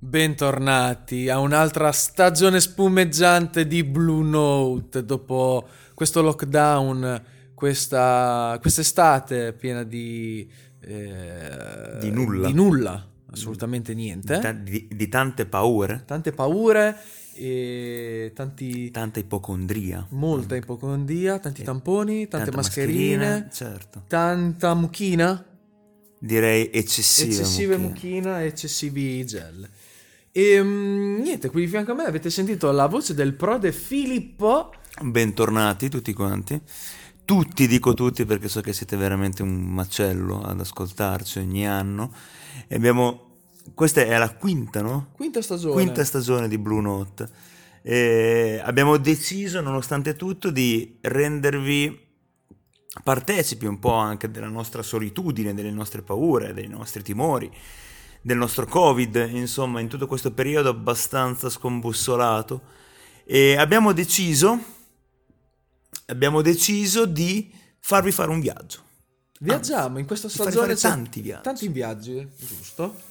bentornati a un'altra stagione spumeggiante di Blue Note dopo questo lockdown, questa quest'estate piena di, eh, Di nulla. di nulla, assolutamente niente, Di, di- di tante paure, tante paure e tanti, tanta ipocondria, molta ipocondria, tanti tamponi, tante tanta mascherine, certo. tanta mucchina. Direi eccessive. eccessive mucchina e eccessivi gel. E mm, niente, qui di fianco a me avete sentito la voce del prode Filippo. Bentornati tutti quanti. Tutti, dico tutti perché so che siete veramente un macello ad ascoltarci ogni anno. E abbiamo... Questa è la quinta, no? Quinta stagione. Quinta stagione di Blue Note. E abbiamo deciso, nonostante tutto, di rendervi partecipi un po' anche della nostra solitudine, delle nostre paure, dei nostri timori, del nostro Covid, insomma, in tutto questo periodo abbastanza scombussolato. E abbiamo deciso, abbiamo deciso di farvi fare un viaggio. Viaggiamo in questa stagione. fare tanti viaggi. Tanti viaggi, giusto?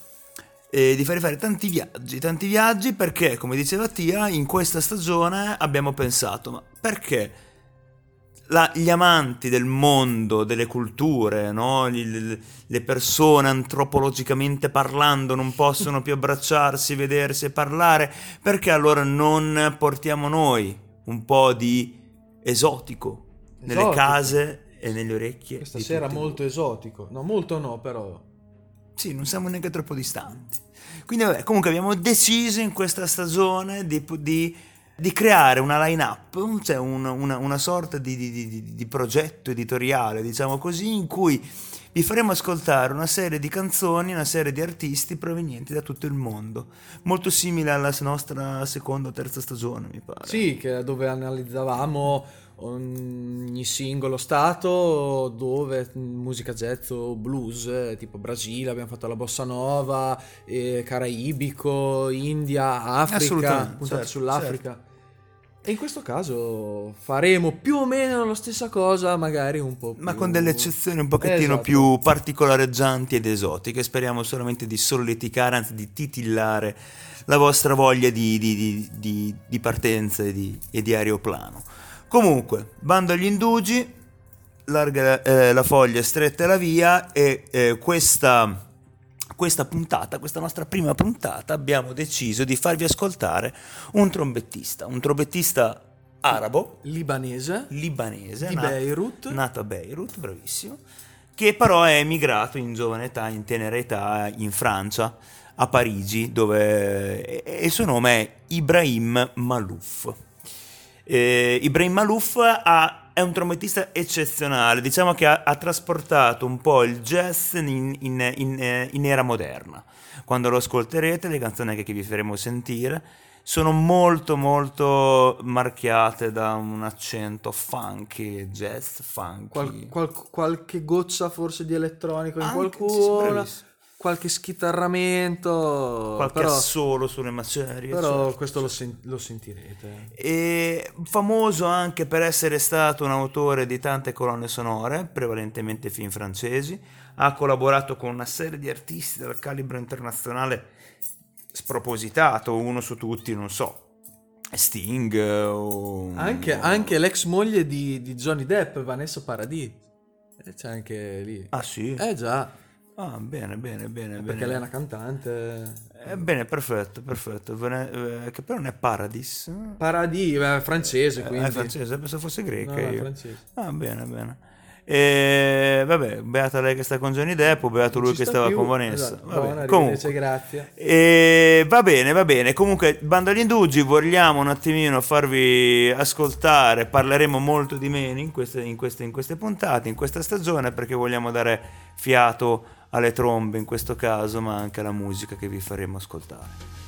e di farvi fare tanti viaggi, tanti viaggi perché, come diceva Tia, in questa stagione abbiamo pensato, ma perché la- gli amanti del mondo, delle culture, no? Gli- le persone antropologicamente parlando non possono più abbracciarsi, vedersi e parlare, perché allora non portiamo noi un po' di esotico nelle Esotico. case e nelle orecchie? Questa sera molto esotico. No, molto no, però. sì, non siamo neanche troppo distanti. Quindi, vabbè, comunque abbiamo deciso in questa stagione di, di- di creare una line-up, cioè un- una, una sorta di, di- di- di progetto editoriale, diciamo così, in cui vi faremo ascoltare una serie di canzoni, una serie di artisti provenienti da tutto il mondo. Molto simile alla nostra seconda o terza stagione, mi pare. Sì, che dove analizzavamo ogni singolo stato dove musica jazz o blues, tipo Brasile, abbiamo fatto la bossa nova, eh, caraibico, India, Africa, puntate certo, sull'Africa. E in questo caso faremo più o meno la stessa cosa, magari un po' più... Ma con delle eccezioni un pochettino Esatto. più particolareggianti ed esotiche. Speriamo solamente di solleticare, anzi di titillare la vostra voglia di, di- di- di- partenza e di, e di aeroplano. Comunque, bando agli indugi, larga eh, la foglia, stretta la via e eh, questa, questa puntata, questa nostra prima puntata, abbiamo deciso di farvi ascoltare un trombettista, un trombettista arabo, Libanese, libanese, di nato- Beirut. nato a Beirut, bravissimo, che però è emigrato in giovane età, in tenera età, in Francia, a Parigi, dove e il suo nome è Ibrahim Malouf. Eh, Ibrahim Malouf ha- è un trombettista eccezionale, diciamo che ha, ha trasportato un po' il jazz in, in- in- eh, in era moderna. Quando lo ascolterete, le canzoni che- che vi faremo sentire sono molto molto marchiate da un accento funky, jazz funky. Qual- qual- qualche goccia forse di elettronico in Anche, sì, sì, qualcuno, bravissimo. Qualche schitarramento, qualche però, assolo sulle macerie. però certo. questo lo, sen- lo sentirete. E famoso anche per essere stato un autore di tante colonne sonore, prevalentemente film francesi, ha collaborato con una serie di artisti dal calibro internazionale spropositato, uno su tutti, non so, Sting eh, o... Anche, o- anche l'ex moglie di, di Johnny Depp, Vanessa Paradis, Eh, c'è anche lì. Ah sì? Eh già, Ah, bene, bene, bene. perché bene. lei è una cantante. Eh, bene, perfetto, perfetto. Vene- eh, che però non è Paradis. Paradis, è francese Eh, quindi. È francese, pensavo fosse greca No, è francese. Ah, bene, bene. E vabbè, beata lei che sta con Johnny Depp, o beato lui che sta stava più. con Vanessa. Esatto. Vabbè, Buona, comunque. grazie. E va bene, va bene. Comunque, bando agli indugi, vogliamo un attimino farvi ascoltare. Parleremo molto di meno in queste, in queste- in queste puntate, in questa stagione, perché vogliamo dare fiato alle trombe in questo caso, ma anche alla musica che vi faremo ascoltare.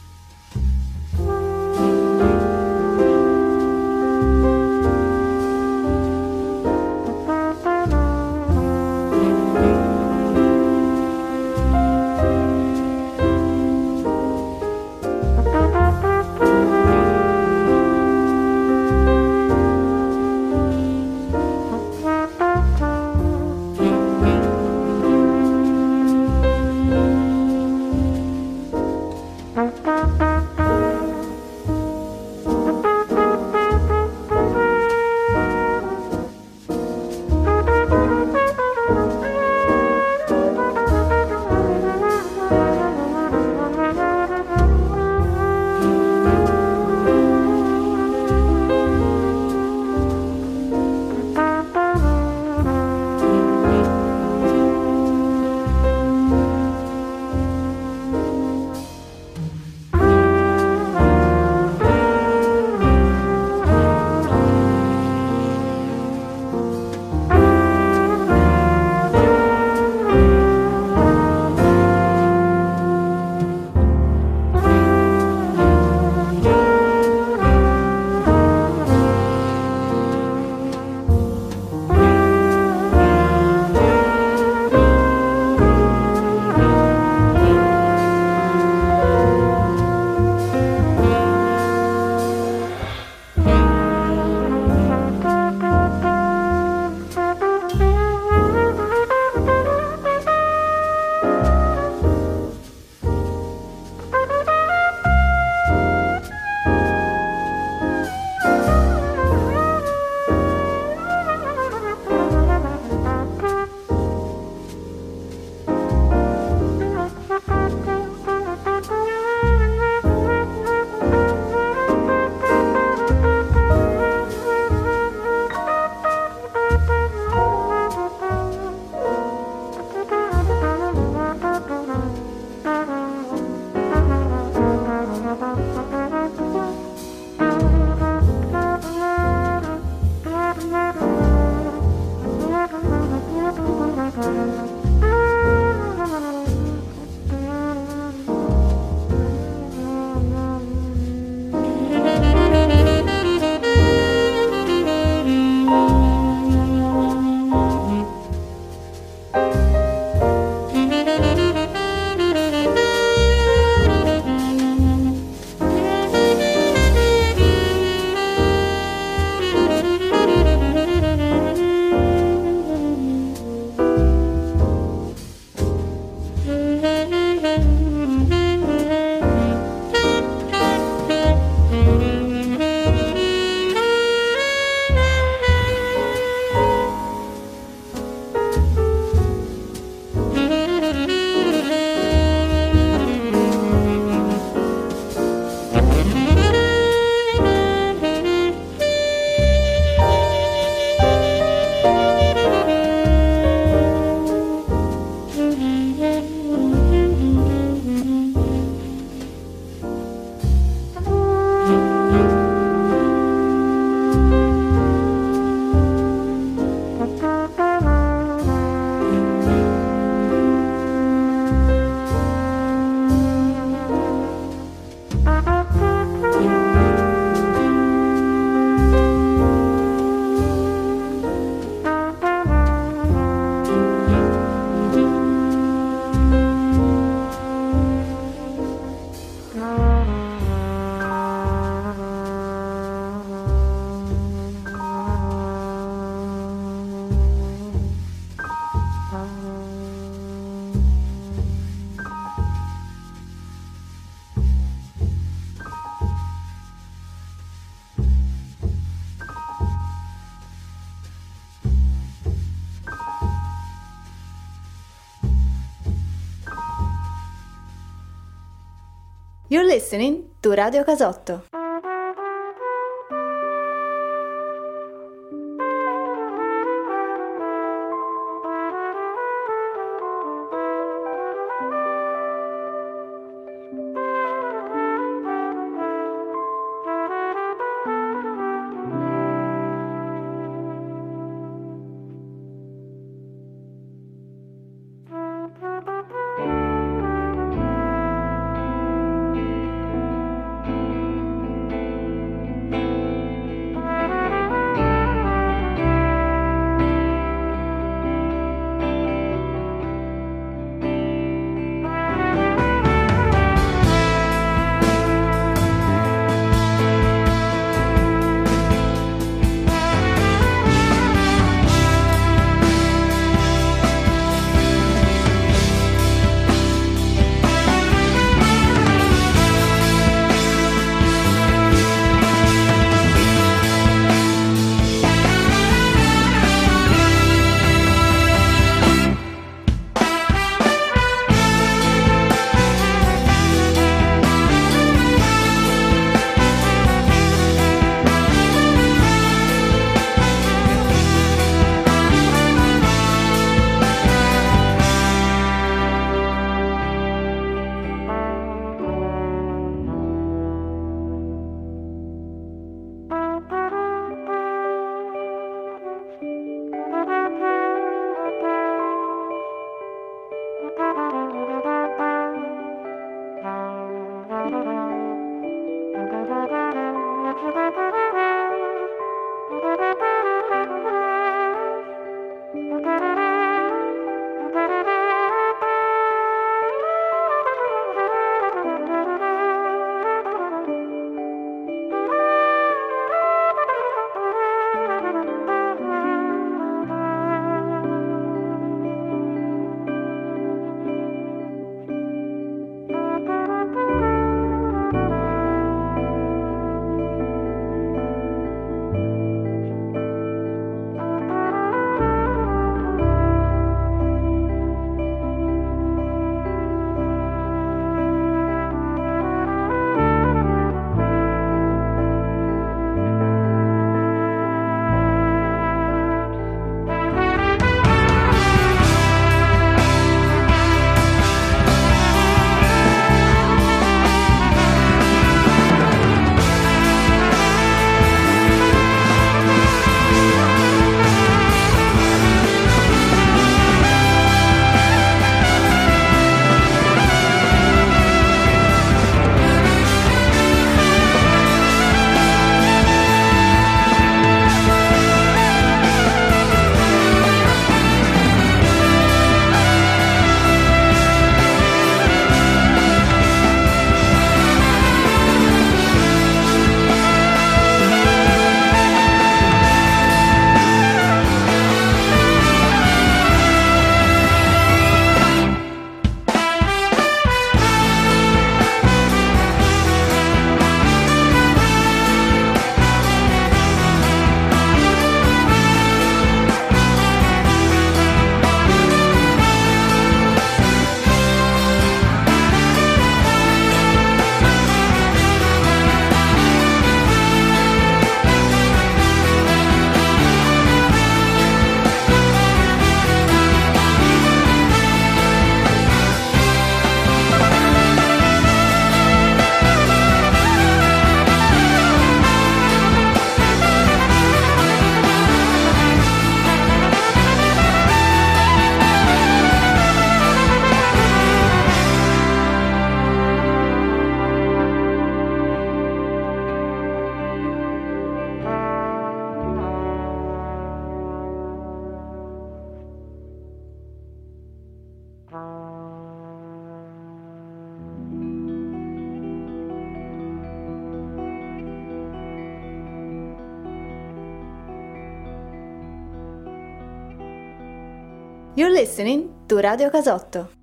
Listening to Radio Casotto. You're listening to Radio Casotto.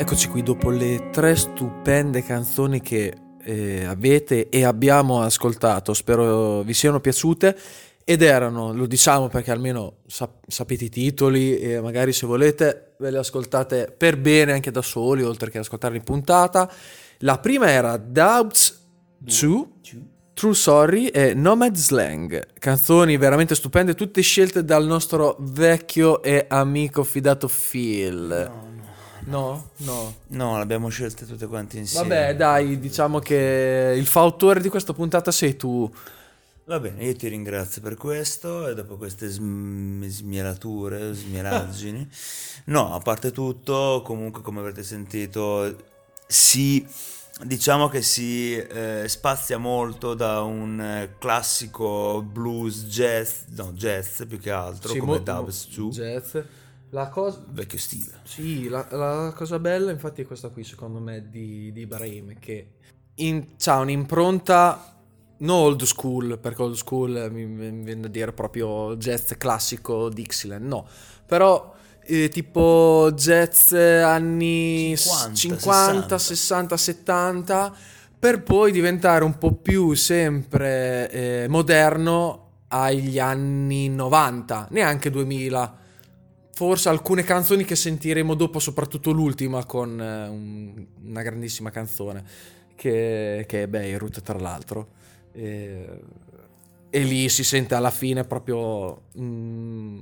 Eccoci qui dopo le tre stupende canzoni che eh, avete e abbiamo ascoltato, spero vi siano piaciute ed erano, lo diciamo perché almeno sap- sapete i titoli e magari se volete ve le ascoltate per bene anche da soli oltre che ascoltarli in puntata. La prima era Doubts 2, True Sorry e Nomad Slang, canzoni veramente stupende, tutte scelte dal nostro vecchio e amico fidato Phil. No, no. No, no. L'abbiamo scelte tutte quante insieme. Vabbè, dai, diciamo che il fautore di questa puntata sei tu. Va bene, io ti ringrazio per questo e dopo queste sm- smielature, smielaggini. no, a parte tutto, comunque come avrete sentito, si, diciamo che si eh, spazia molto da un classico blues jazz, no jazz più che altro, Sì, come mo- Dubs mo- 2, Jazz. La cosa... vecchio stile. Sì, la, la cosa bella infatti è questa qui secondo me di, di Ibrahim che in- ha un'impronta non old school perché old school mi, viene da dire proprio jazz classico Dixieland no però eh, tipo jazz anni 50, 50 60. 60 70 per poi diventare un po' più sempre eh, moderno agli anni 90 neanche 2000 forse alcune canzoni che sentiremo dopo, soprattutto l'ultima con eh, un- una grandissima canzone che, che è Beirut tra l'altro. E, e lì si sente alla fine proprio... mm,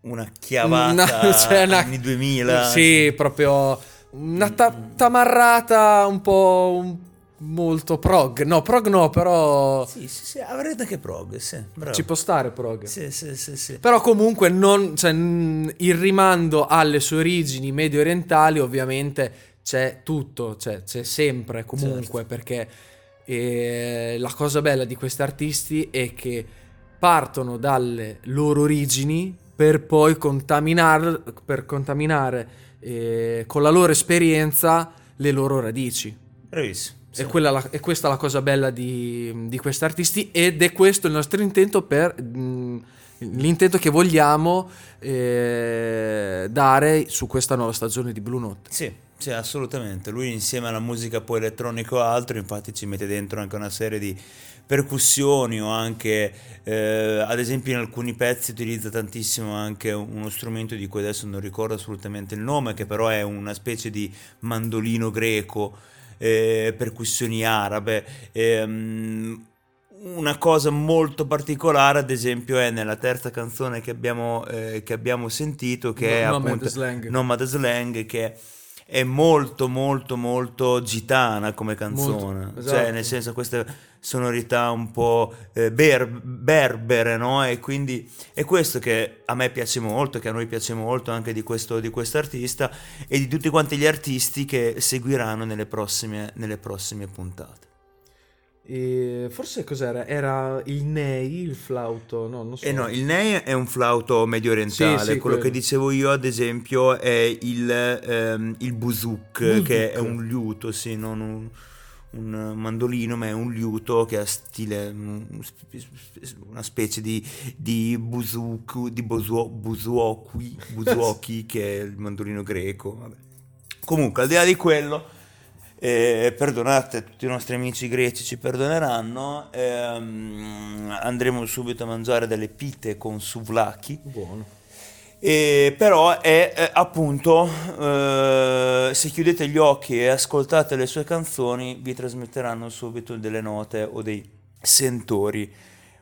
Una chiavata una- cioè una- anni 2000. Sì, proprio una ta- tamarrata un po' un- molto prog. No, prog no, però Sì, sì, sì, avrete anche prog, sì, bravo. ci può stare prog. Sì, sì, sì, sì. Però comunque non, cioè, il rimando alle sue origini medio orientali ovviamente c'è tutto, cioè, c'è sempre comunque Certo. perché eh, la cosa bella di questi artisti è che partono dalle loro origini per poi contaminare, per contaminare eh, con la loro esperienza le loro radici. Bravissimo. Sì. E, quella la- è questa la cosa bella di, di questi artisti ed è questo il nostro intento per mh, l'intento che vogliamo eh, dare su questa nuova stagione di Blue Note. Sì, sì, assolutamente. Lui insieme alla musica poi elettronica o altro, infatti ci mette dentro anche una serie di percussioni o anche, eh, ad esempio in alcuni pezzi utilizza tantissimo anche uno strumento di cui adesso non ricordo assolutamente il nome, che però è una specie di mandolino greco, eh, percussioni arabe. ehm, una cosa molto particolare, ad esempio, è nella terza canzone che abbiamo, eh, che abbiamo sentito, che è No- Nomad appunto Slang. Nomad Slang, che è molto, molto, molto gitana come canzone. Molto, Cioè, esatto. nel senso, queste sonorità un po' eh, ber- berbere, no? E quindi è questo che a me piace molto, che a noi piace molto anche di questo di artista e di tutti quanti gli artisti che seguiranno nelle prossime, nelle prossime puntate. E forse cos'era? Era il Nei, il flauto? No, non so. Eh no, il Ney è un flauto medio orientale, Sì, sì, quello quello. che dicevo io ad esempio è il, ehm, il buzuk, Buzuk. che è un liuto, sì, non un, un mandolino, ma è un liuto che ha stile, mm, una specie di, di buzuk, di bozuo- buzuoki, buzuoki, che è il mandolino greco. vabbè. Comunque, al di là di quello, eh, perdonate, tutti i nostri amici greci ci perdoneranno. ehm, andremo subito a mangiare delle pite con souvlaki. Buono. E però è eh, appunto, eh, se chiudete gli occhi e ascoltate le sue canzoni, vi trasmetteranno subito delle note o dei sentori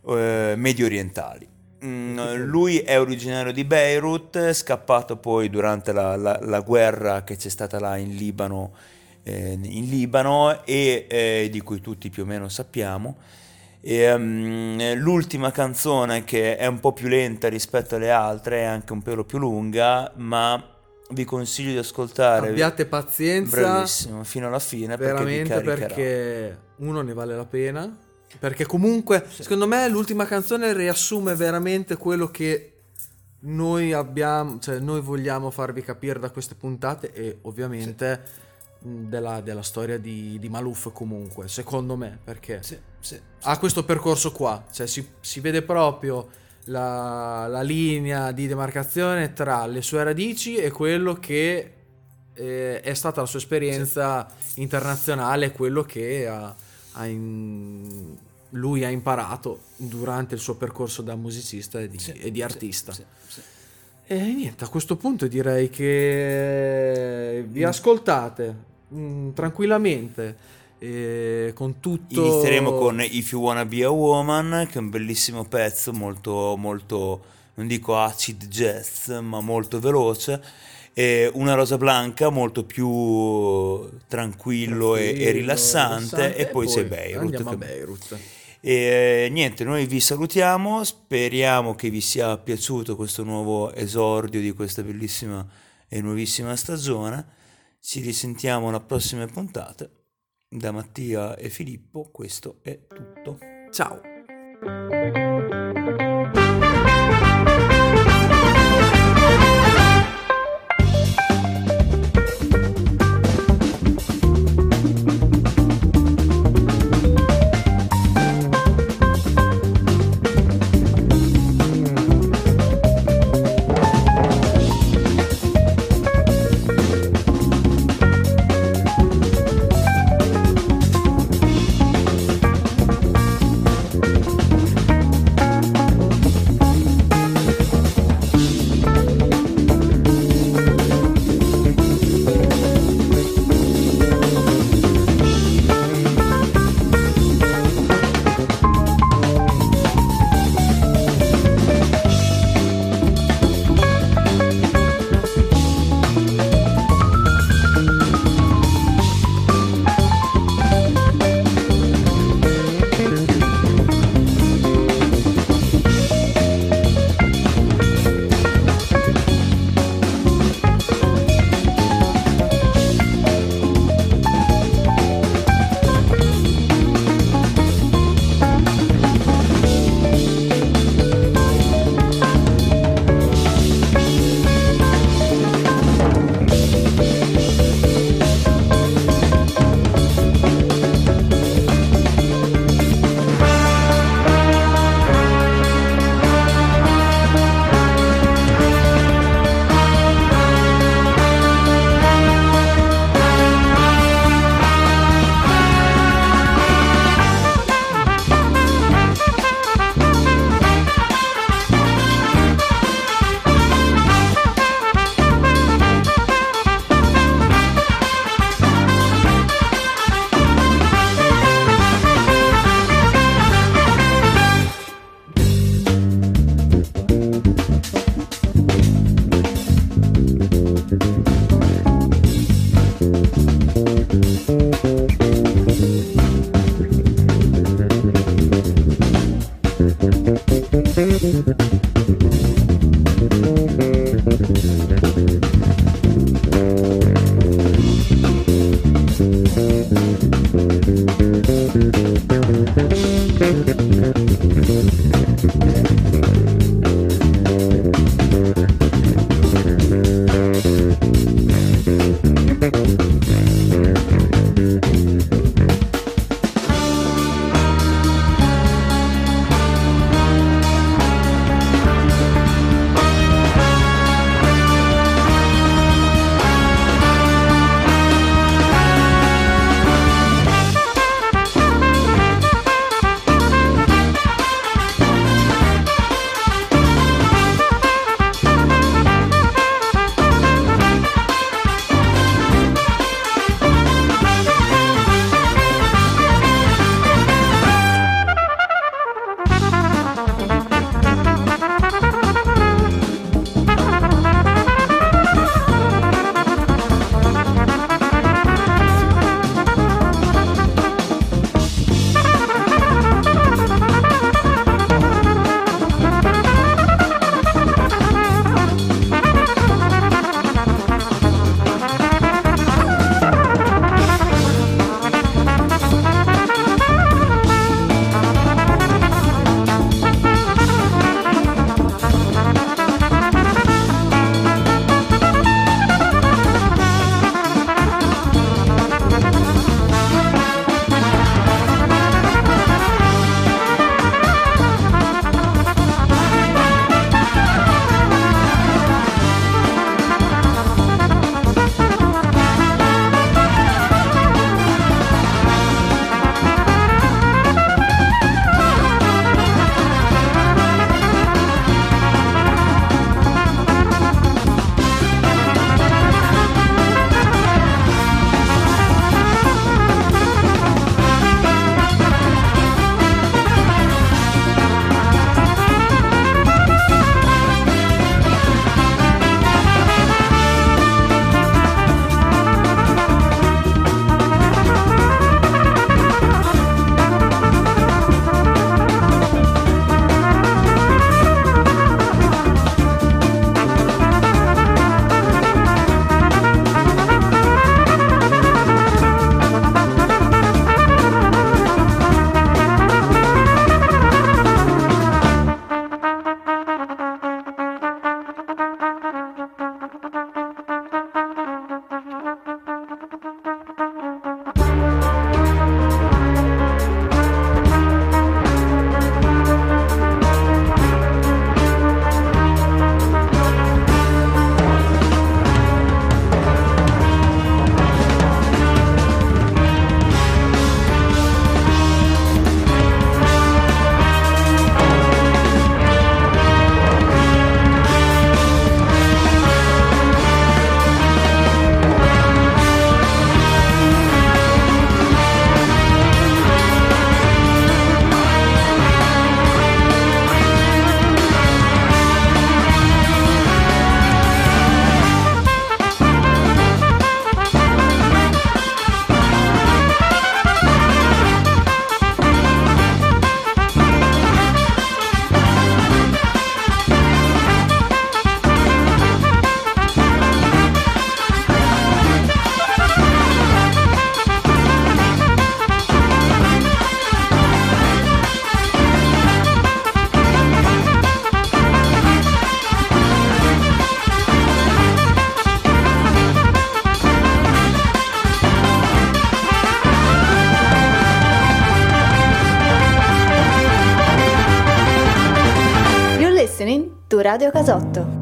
eh, medio orientali. Mm, lui è originario di Beirut, scappato poi durante la, la- la guerra che c'è stata là in Libano, eh, in Libano e eh, di cui tutti più o meno sappiamo. E, mm, l'ultima canzone che è un po' più lenta rispetto alle altre, è anche un pelo più lunga, ma vi consiglio di ascoltare Abbiate pazienza. bravissimo fino alla fine perché Veramente caricherà. perché uno ne vale la pena. Perché comunque, secondo me, l'ultima canzone riassume veramente quello che noi abbiamo, cioè noi vogliamo farvi capire da queste puntate e ovviamente mh, della, della storia di, di Maluf comunque, secondo me, perché Sì, sì. ha questo percorso qua, cioè si, si vede proprio la, la linea di demarcazione tra le sue radici e quello che eh, è stata la sua esperienza internazionale quello che ha, ha in- lui ha imparato durante il suo percorso da musicista e di, Sì, e di sì, artista. sì, sì. E niente, a questo punto direi che vi ascoltate mm, tranquillamente eh, con tutto... Inizieremo con If You Wanna Be a Woman, che è un bellissimo pezzo, molto, molto, non dico acid jazz, ma molto veloce. E una rosa blanca molto più tranquillo, e- e, tranquillo, rilassante, e poi c'è Beirut. Che- Beirut. E niente, noi vi salutiamo, speriamo che vi sia piaciuto questo nuovo esordio di questa bellissima e nuovissima stagione. Ci risentiamo alla prossima puntata. Da Mattia e Filippo, questo è tutto. Ciao. Radio Casotto.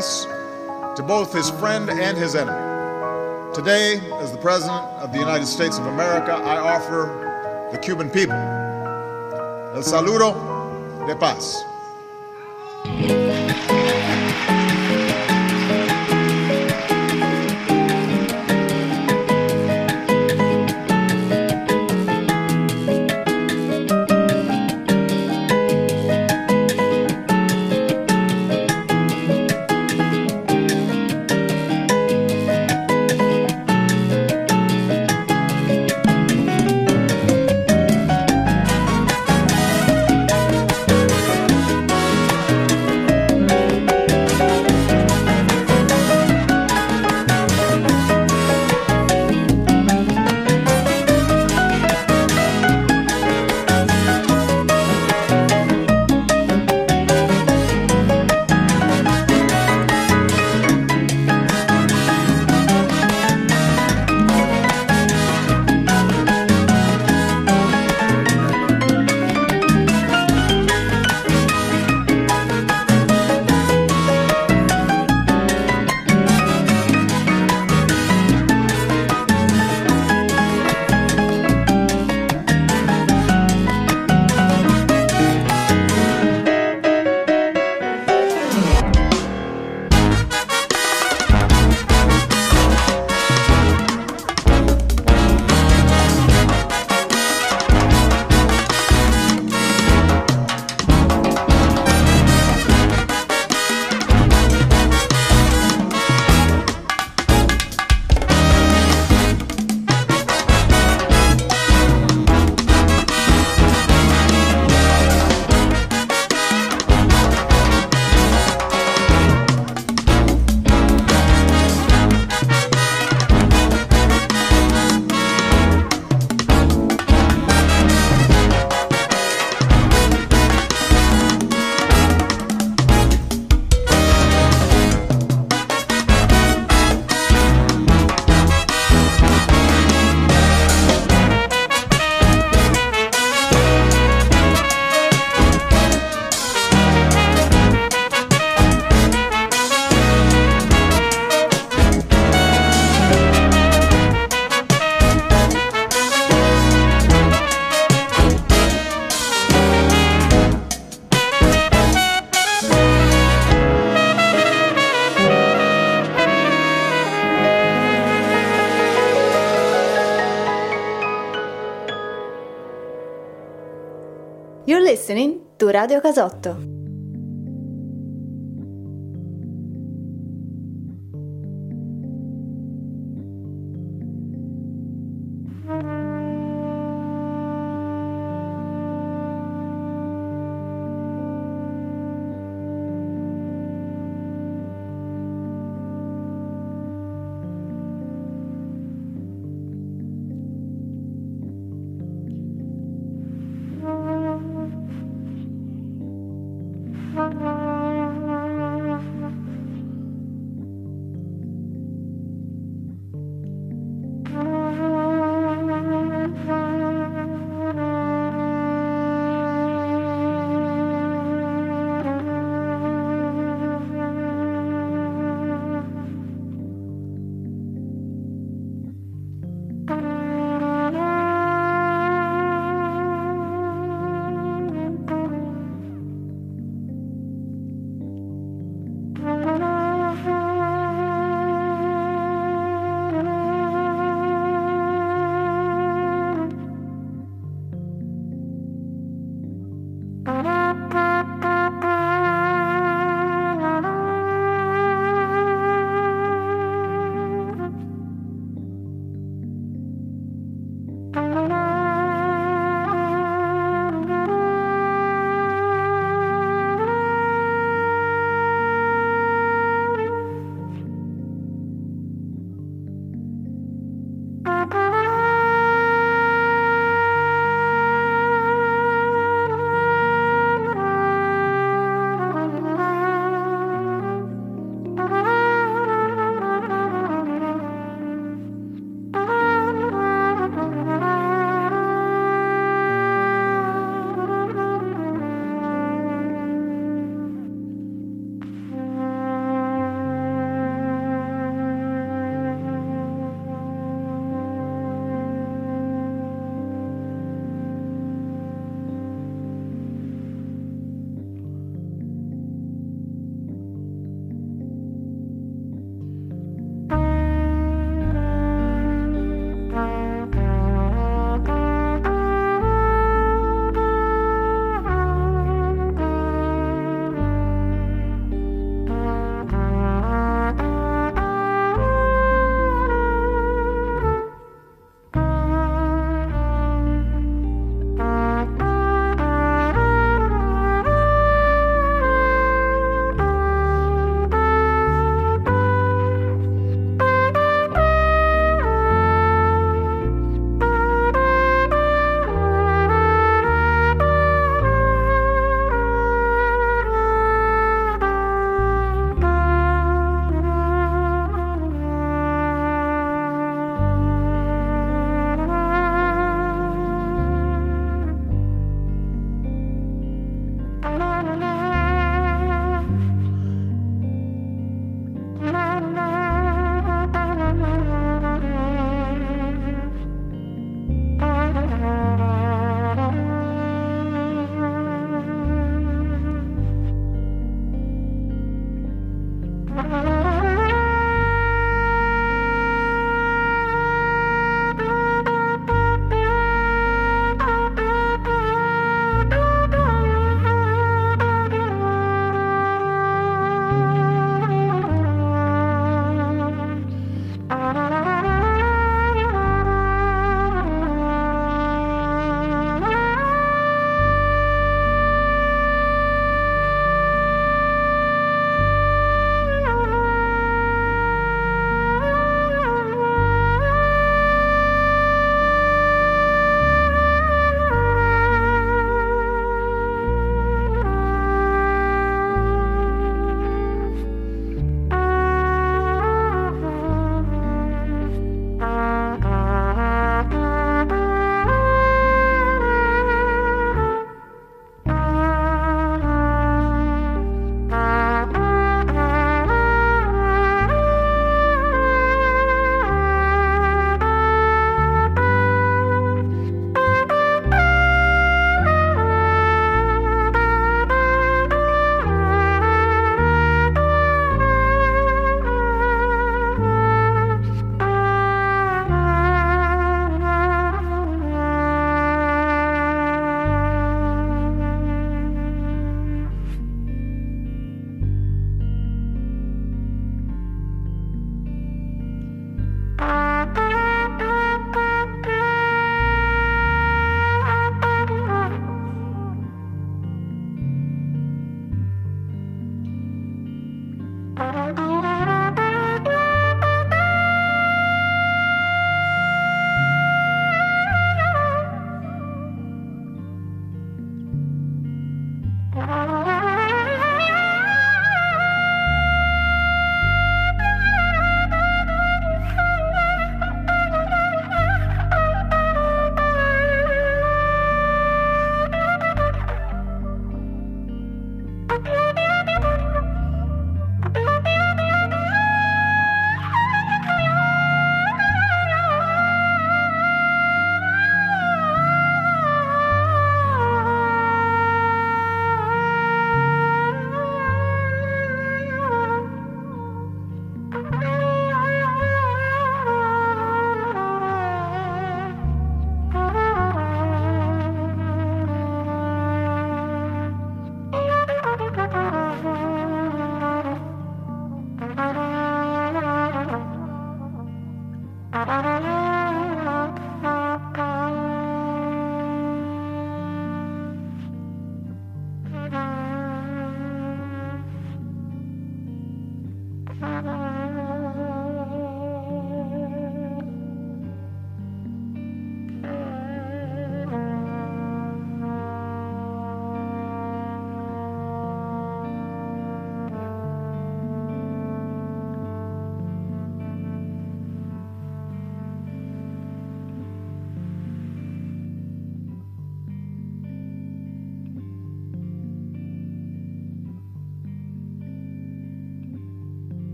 Peace to both his friend and his enemy. Today, as the President of the United States of America, I offer the Cuban people el saludo de paz. Radio Casotto.